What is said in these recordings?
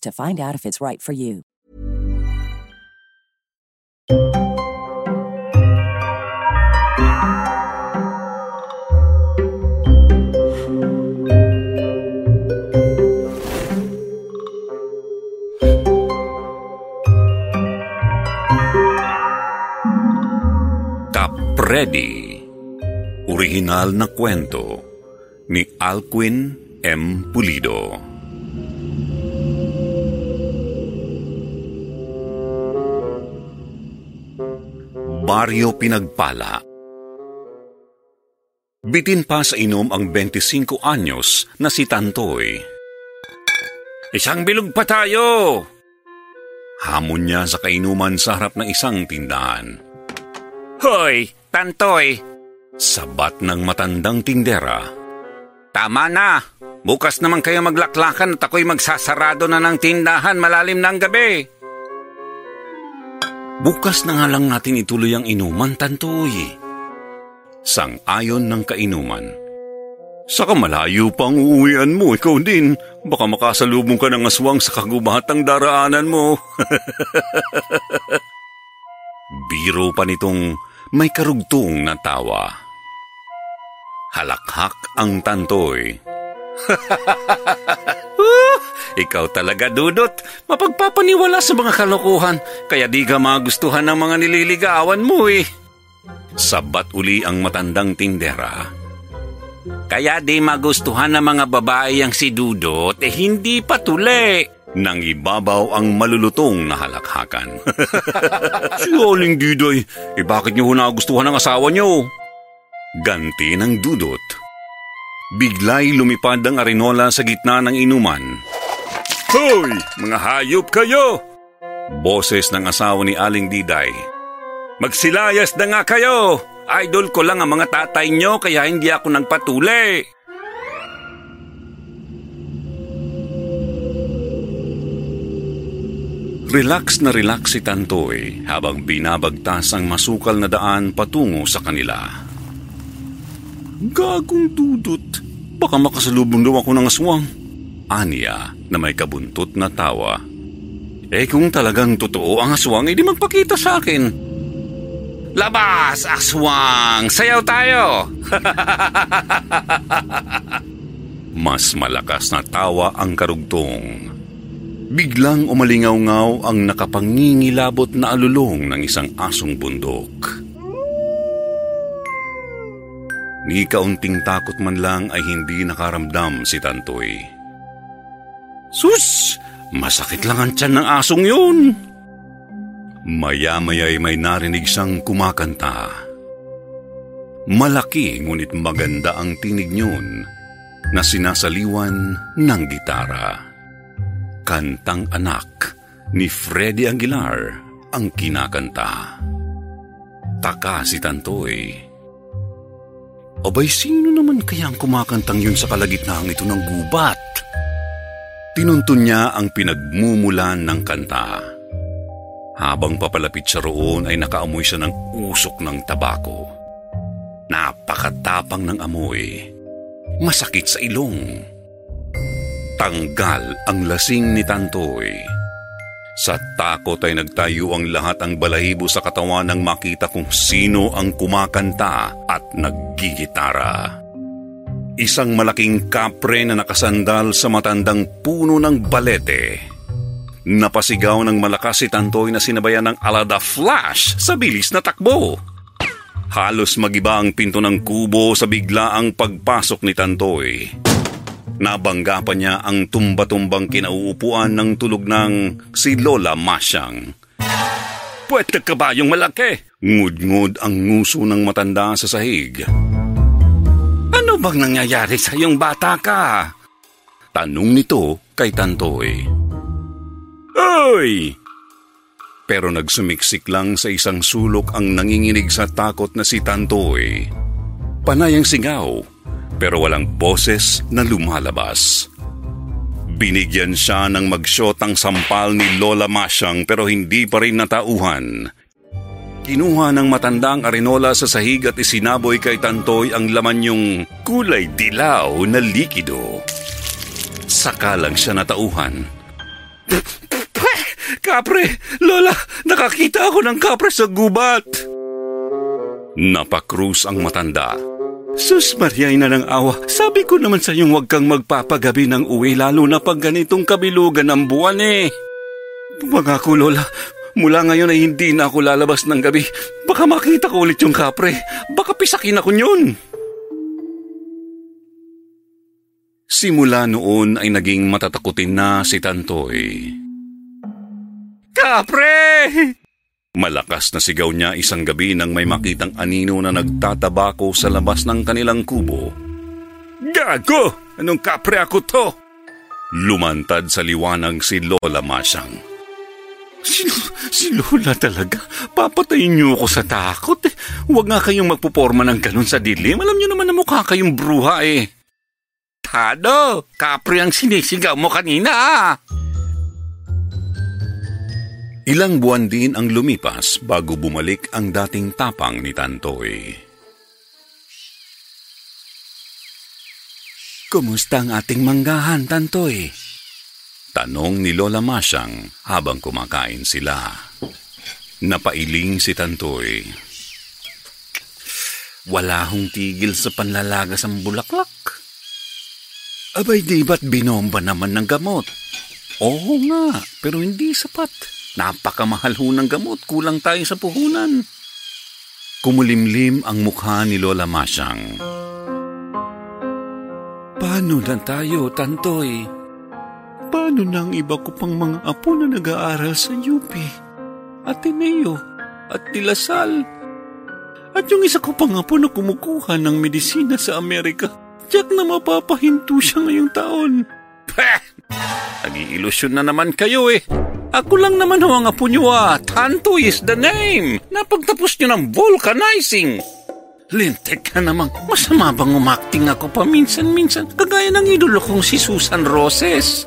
to find out if it's right for you. Kapredi Original na kwento ni Alquin M. Pulido Baryo Pinagpala Bitin pa sa inom ang 25 anyos na si Tantoy. Isang bilog pa tayo! Hamon niya sa kainuman sa harap ng isang tindahan. Hoy, Tantoy! Sabat ng matandang tindera. Tama na! Bukas naman kayo maglaklakan at ako'y magsasarado na ng tindahan malalim ng gabi. Bukas na nga lang natin ituloy ang inuman, Tantoy. Sang-ayon ng kainuman. Saka malayo pa ang uuwian mo, ikaw din. Baka makasalubong ka ng aswang sa kagubatang daraanan mo. Biro pa nitong may karugtong na tawa. Halakhak ang tantoy. ikaw talaga, Dudot. Mapagpapaniwala sa mga kalokohan, kaya di ka magustuhan ng mga nililigawan mo eh. Sabat uli ang matandang tindera. Kaya di magustuhan ng mga babae ang si Dudot, eh hindi patuli. Nang ibabaw ang malulutong na halakhakan. si Aling Diday, eh bakit niyo nagustuhan ang asawa niyo? Ganti ng Dudot. Biglay lumipad ang arinola sa gitna ng inuman. Hoy! Mga hayop kayo! Boses ng asawa ni Aling Diday. Magsilayas na nga kayo! Idol ko lang ang mga tatay nyo kaya hindi ako nagpatuli. Relax na relax si Tantoy habang binabagtas ang masukal na daan patungo sa kanila. Gagong dudot. Baka makasalubong daw ako ng aswang. Aniya na may kabuntot na tawa. Eh kung talagang totoo ang aswang, edi magpakita sa akin. Labas, aswang! Sayaw tayo! Mas malakas na tawa ang karugtong. Biglang umalingaw-ngaw ang nakapangingilabot na alulong ng isang asong bundok. Ni kaunting takot man lang ay hindi nakaramdam si Tantoy. Sus! Masakit lang ang tiyan ng asong yun! Maya-maya'y may narinig siyang kumakanta. Malaki ngunit maganda ang tinig niyon na sinasaliwan ng gitara. Kantang anak ni Freddy Aguilar ang kinakanta. Taka si Tantoy. Abay, sino naman kaya ang kumakantang yun sa kalagitnaan ito ng gubat? Tinuntun niya ang pinagmumulan ng kanta. Habang papalapit siya roon ay nakaamoy siya ng usok ng tabako. Napakatapang ng amoy. Masakit sa ilong. Tanggal ang lasing ni Tantoy. Sa takot ay nagtayo ang lahat ang balahibo sa katawan nang makita kung sino ang kumakanta at naggigitara. Isang malaking kapre na nakasandal sa matandang puno ng balete Napasigaw ng malakas si Tantoy na sinabayan ng Alada Flash sa bilis na takbo. Halos magiba ang pinto ng kubo sa biglaang pagpasok ni Tantoy. Nabangga pa niya ang tumba-tumbang kinauupuan ng tulog ng si Lola Masyang. Pwede ka ba yung malaki? Ngud-ngud ang nguso ng matanda sa sahig. Ano bang nangyayari sa iyong bata ka? Tanong nito kay Tantoy. Hoy! Pero nagsumiksik lang sa isang sulok ang nanginginig sa takot na si Tantoy. Panay ang singaw, pero walang boses na lumalabas. Binigyan siya ng magshot ang sampal ni Lola Masyang pero hindi pa rin natauhan. Kinuha ng matandang arinola sa sahig at isinaboy kay Tantoy ang laman yung kulay dilaw na likido. Saka lang siya natauhan. Kapre! Lola! Nakakita ako ng kapre sa gubat! Napakrus ang matanda. Sus, Mariay na ng awa. Sabi ko naman sa iyong huwag kang magpapagabi ng uwi lalo na pag ganitong kabilugan ng buwan eh. Pumangako, Lola. Mula ngayon ay hindi na ako lalabas ng gabi. Baka makita ko ulit yung kapre. Baka pisakin ako yun. Simula noon ay naging matatakutin na si Tantoy. Kapre! Malakas na sigaw niya isang gabi nang may makitang anino na nagtatabako sa labas ng kanilang kubo. Gago! Anong kapre ako to? Lumantad sa liwanag si Lola Masyang. Si, si Lola talaga? Papatayin niyo ako sa takot eh. Huwag nga kayong magpuporma ng ganun sa dilim. Alam niyo naman na mukha kayong bruha eh. Tado, kapre ang sinisigaw mo kanina ah. Ilang buwan din ang lumipas bago bumalik ang dating tapang ni Tantoy. Kumusta ang ating manggahan, Tantoy? Tanong ni Lola Masyang habang kumakain sila. Napailing si Tantoy. Wala hong tigil sa panlalagas ang bulaklak. Abay di ba't binomba naman ng gamot? Oo nga, pero hindi sapat. Napakamahal ho ng gamot, kulang tayo sa puhunan. Kumulimlim ang mukha ni Lola Masyang. Paano na tayo, Tantoy? Paano na ang iba ko pang mga apo na nag-aaral sa UP? Ateneo at Tilasal. At yung isa ko pang apo na kumukuha ng medisina sa Amerika. Tiyak na mapapahinto siya ngayong taon. Peh! Nag-iilusyon na naman kayo eh. Ako lang naman ho ang apo niyo ah. Tanto is the name. Napagtapos niyo ng vulcanizing. Lintek ka namang. Masama bang umakting ako paminsan-minsan kagaya ng idolo kong si Susan Roses?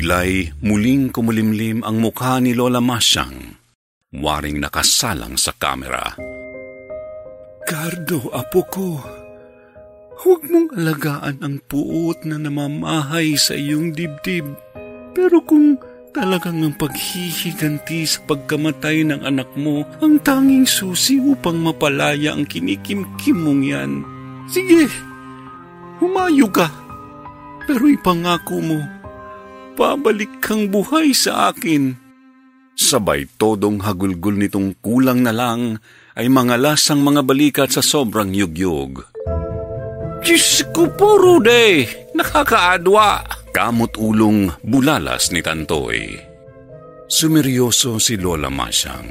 Biglay muling kumulimlim ang mukha ni Lola Masyang. Waring nakasalang sa kamera. Gardo, apo ko. Huwag mong alagaan ang puot na namamahay sa iyong dibdib. Pero kung talagang ang paghihiganti sa pagkamatay ng anak mo ang tanging susi upang mapalaya ang kinikimkim mong yan, sige, humayo ka. Pero ipangako mo, pabalik kang buhay sa akin. Sabay todong hagulgul nitong kulang na lang ay mangalas ang mga balikat sa sobrang yugyog. Diyos ko po, Rude! Nakakaadwa! Kamot ulong bulalas ni Tantoy. Sumeryoso si Lola Masyang.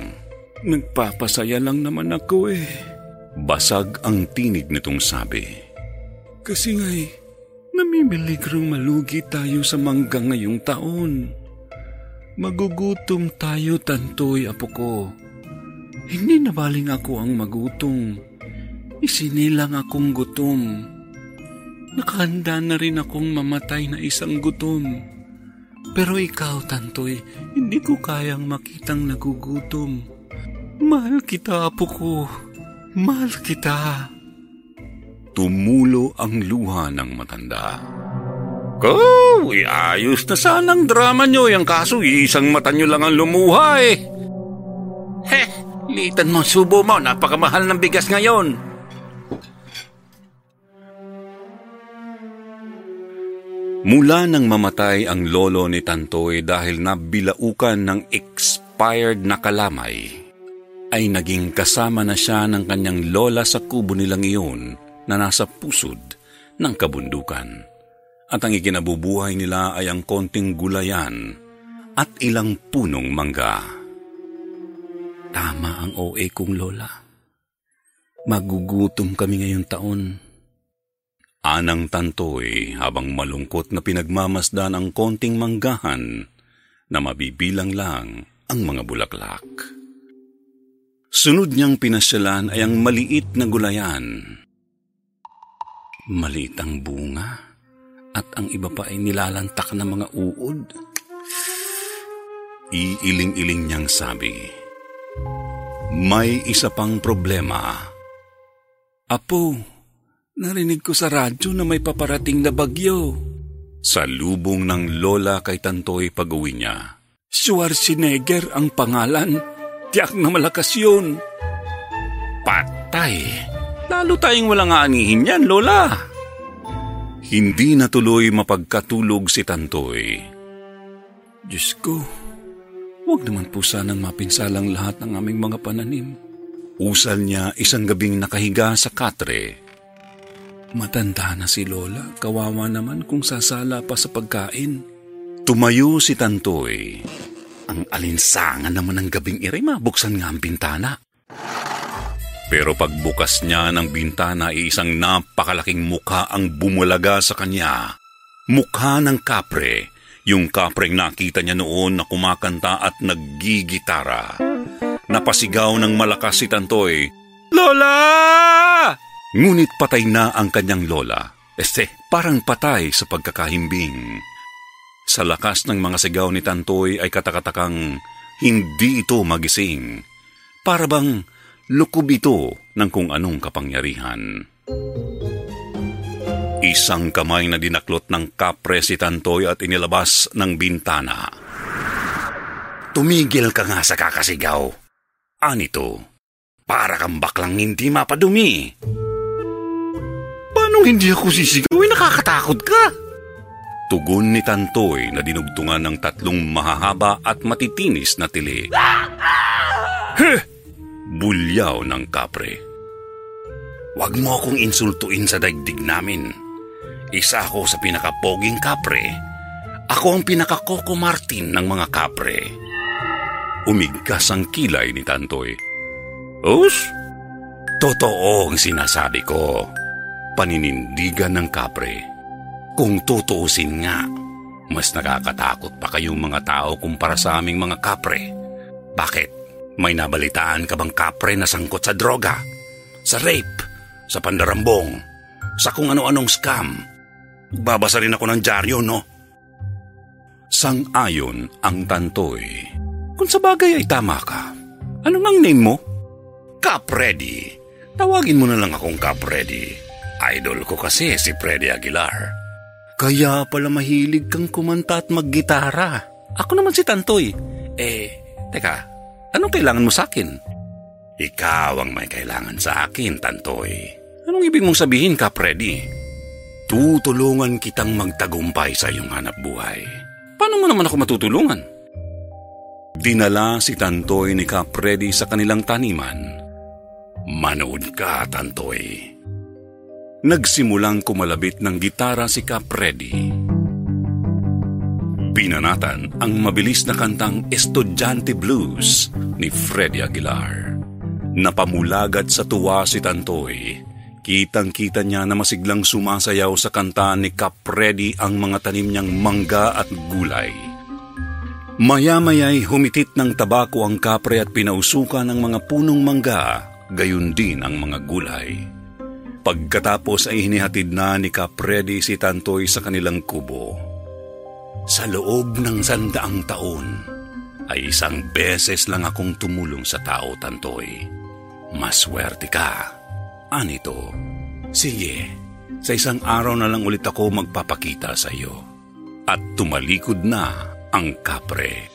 Nagpapasaya lang naman ako eh. Basag ang tinig nitong sabi. Kasi nga'y namimiligrong malugi tayo sa mangga ngayong taon. Magugutom tayo, Tantoy, apo ko. Hindi nabaling ako ang magutom. Isinilang akong gutom. Nakahanda na rin akong mamatay na isang gutom. Pero ikaw, Tantoy, hindi ko kayang makitang nagugutom. Mahal kita, apo ko. Mahal kita. Tumulo ang luha ng matanda. Ko, ayos na sanang drama nyo. Yung kaso, isang mata nyo lang ang lumuha eh. Heh, litan mo subo mo. Napakamahal ng bigas ngayon. Mula nang mamatay ang lolo ni Tantoy dahil nabilaukan ng expired na kalamay, ay naging kasama na siya ng kanyang lola sa kubo nilang iyon na nasa pusod ng kabundukan. At ang ikinabubuhay nila ay ang konting gulayan at ilang punong mangga. Tama ang OA kong lola. Magugutom kami ngayong taon Anang tantoy habang malungkot na pinagmamasdan ang konting manggahan na mabibilang lang ang mga bulaklak. Sunod niyang pinasyalan ay ang maliit na gulayan. Maliit ang bunga at ang iba pa ay nilalantak na mga uod. Iiling-iling niyang sabi, May isa pang problema. Apo, Narinig ko sa radyo na may paparating na bagyo. Sa lubong ng lola kay Tantoy pag-uwi niya. Schwarzenegger ang pangalan. Tiyak na malakas yun. Patay. Lalo tayong walang aanihin yan, lola. Hindi natuloy mapagkatulog si Tantoy. Diyos ko, huwag naman po sanang mapinsalang lahat ng aming mga pananim. Usal niya isang gabing nakahiga sa katre Matanda na si Lola. Kawawa naman kung sasala pa sa pagkain. Tumayo si Tantoy. Ang alinsangan naman ng gabing ire, mabuksan nga ang bintana. Pero pagbukas niya ng bintana, isang napakalaking mukha ang bumulaga sa kanya. Mukha ng kapre, yung kapreng nakita niya noon na kumakanta at naggigitara. Napasigaw ng malakas si Tantoy, Lola! Ngunit patay na ang kanyang lola. Este, parang patay sa pagkakahimbing. Sa lakas ng mga sigaw ni Tantoy ay katakatakang hindi ito magising. Para bang lukob ito ng kung anong kapangyarihan. Isang kamay na dinaklot ng kapre si Tantoy at inilabas ng bintana. Tumigil ka nga sa kakasigaw. Anito, para kang baklang hindi mapadumi. Paano hindi ako sisigawin? Nakakatakot ka! Tugon ni Tantoy na dinugtungan ng tatlong mahahaba at matitinis na tili. Heh! Bulyaw ng kapre. Huwag mo akong insultuin sa daigdig namin. Isa ako sa pinakapoging kapre. Ako ang pinakakoko Martin ng mga kapre. Umigkas ang kilay ni Tantoy. Us? Totoo ang sinasabi ko paninindigan ng kapre. Kung tutuusin nga, mas nakakatakot pa kayong mga tao kumpara sa aming mga kapre. Bakit? May nabalitaan ka bang kapre na sangkot sa droga? Sa rape? Sa pandarambong? Sa kung ano-anong scam? Babasa rin ako ng dyaryo, no? Sang-ayon ang tantoy. Kung sa bagay ay tama ka, anong ang name mo? Capredi. Tawagin mo na lang akong Capredi. Idol ko kasi si Freddy Aguilar. Kaya pala mahilig kang kumanta at maggitara. Ako naman si Tantoy. Eh, teka, anong kailangan mo sa akin? Ikaw ang may kailangan sa akin, Tantoy. Anong ibig mong sabihin ka, Freddy? Tutulungan kitang magtagumpay sa iyong hanap buhay. Paano mo naman ako matutulungan? Dinala si Tantoy ni Capredi sa kanilang taniman Manood ka, Tantoy. Nagsimulang kumalabit ng gitara si Capredi. Binanatan ang mabilis na kantang Estudyante Blues ni Freddie Aguilar. Napamulagat sa tuwa si Tantoy. Kitang-kita niya na masiglang sumasayaw sa kanta ni Capredi ang mga tanim niyang mangga at gulay. Maya-maya'y humitit ng tabako ang kapre at pinausukan ng mga punong mangga, gayon din ang mga gulay. Pagkatapos ay hinihatid na ni Capredi si Tantoy sa kanilang kubo. Sa loob ng sandaang taon, ay isang beses lang akong tumulong sa tao, Tantoy. Maswerte ka. Anito, sige, sa isang araw na lang ulit ako magpapakita sa iyo. At tumalikod na ang kapre.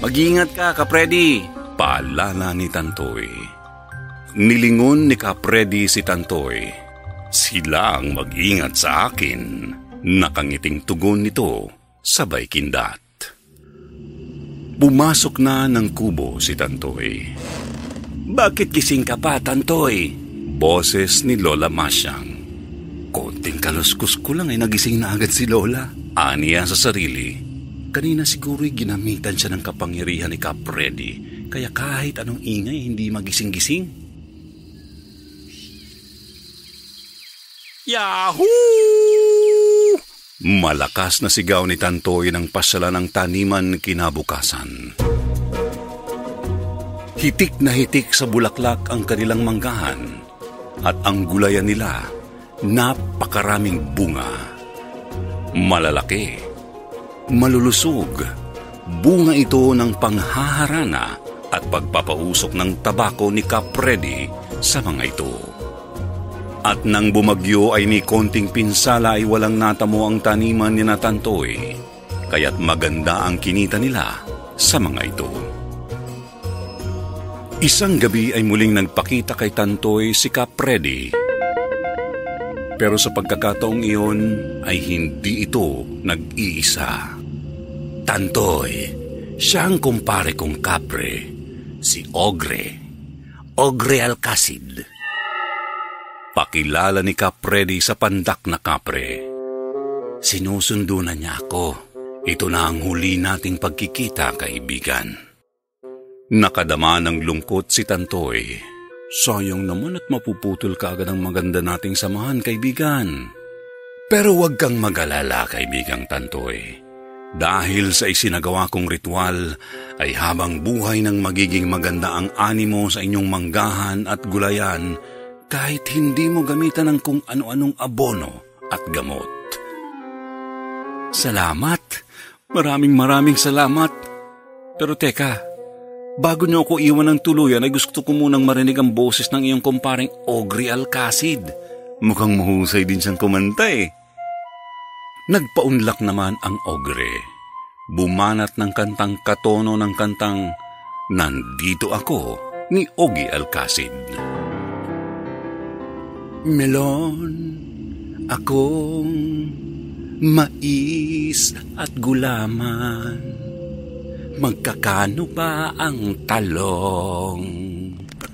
Mag-iingat ka, kapredi! Paalala ni Tantoy. Nilingon ni Kapredi si Tantoy. Sila ang mag-ingat sa akin. Nakangiting tugon nito, sabay kindat. Pumasok na ng kubo si Tantoy. Bakit gising ka pa, Tantoy? Boses ni Lola Masyang. Konting kaluskus ko lang ay nagising na agad si Lola. Aniya sa sarili. Kanina siguro'y ginamitan siya ng kapangyarihan ni Capredi, kaya kahit anong ingay hindi magising-gising. Yahoo! Malakas na sigaw ni Tantoy ng pasala ng taniman kinabukasan. Hitik na hitik sa bulaklak ang kanilang manggahan at ang gulayan nila napakaraming bunga. Malalaki, malulusog, bunga ito ng panghaharana at pagpapausok ng tabako ni Capredi sa mga ito. At nang bumagyo ay ni konting pinsala ay walang natamo ang taniman ni Natantoy, kaya't maganda ang kinita nila sa mga ito. Isang gabi ay muling nagpakita kay Tantoy si Capredi. Pero sa pagkakataong iyon ay hindi ito nag-iisa. Tantoy, siya ang kumpare kong kapre, si Ogre. Ogre Alcacid. Pakilala ni Capredi sa pandak na kapre. Sinusundo na niya ako. Ito na ang huli nating pagkikita, kaibigan. Nakadama ng lungkot si Tantoy. Sayang naman at mapuputol ka agad ang maganda nating samahan, kaibigan. Pero huwag kang mag-alala, kaibigang Tantoy. Dahil sa isinagawa kong ritual, ay habang buhay ng magiging maganda ang animo sa inyong manggahan at gulayan, kahit hindi mo gamitan ng kung ano-anong abono at gamot. Salamat! Maraming maraming salamat! Pero teka, bago niyo ako iwan ng tuluyan ay gusto ko munang marinig ang boses ng iyong kumparing Ogre Alcacid. Mukhang mahusay din siyang kumanta eh. Nagpaunlak naman ang Ogre. Bumanat ng kantang katono ng kantang Nandito ako ni Ogie Alcacid. Melon, akong mais at gulaman. Magkakano ba ang talong?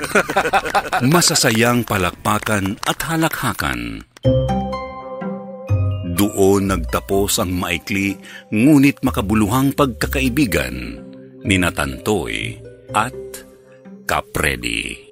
Masasayang palakpakan at halakhakan. Doon nagtapos ang maikli ngunit makabuluhang pagkakaibigan ni Natantoy at Kapredi.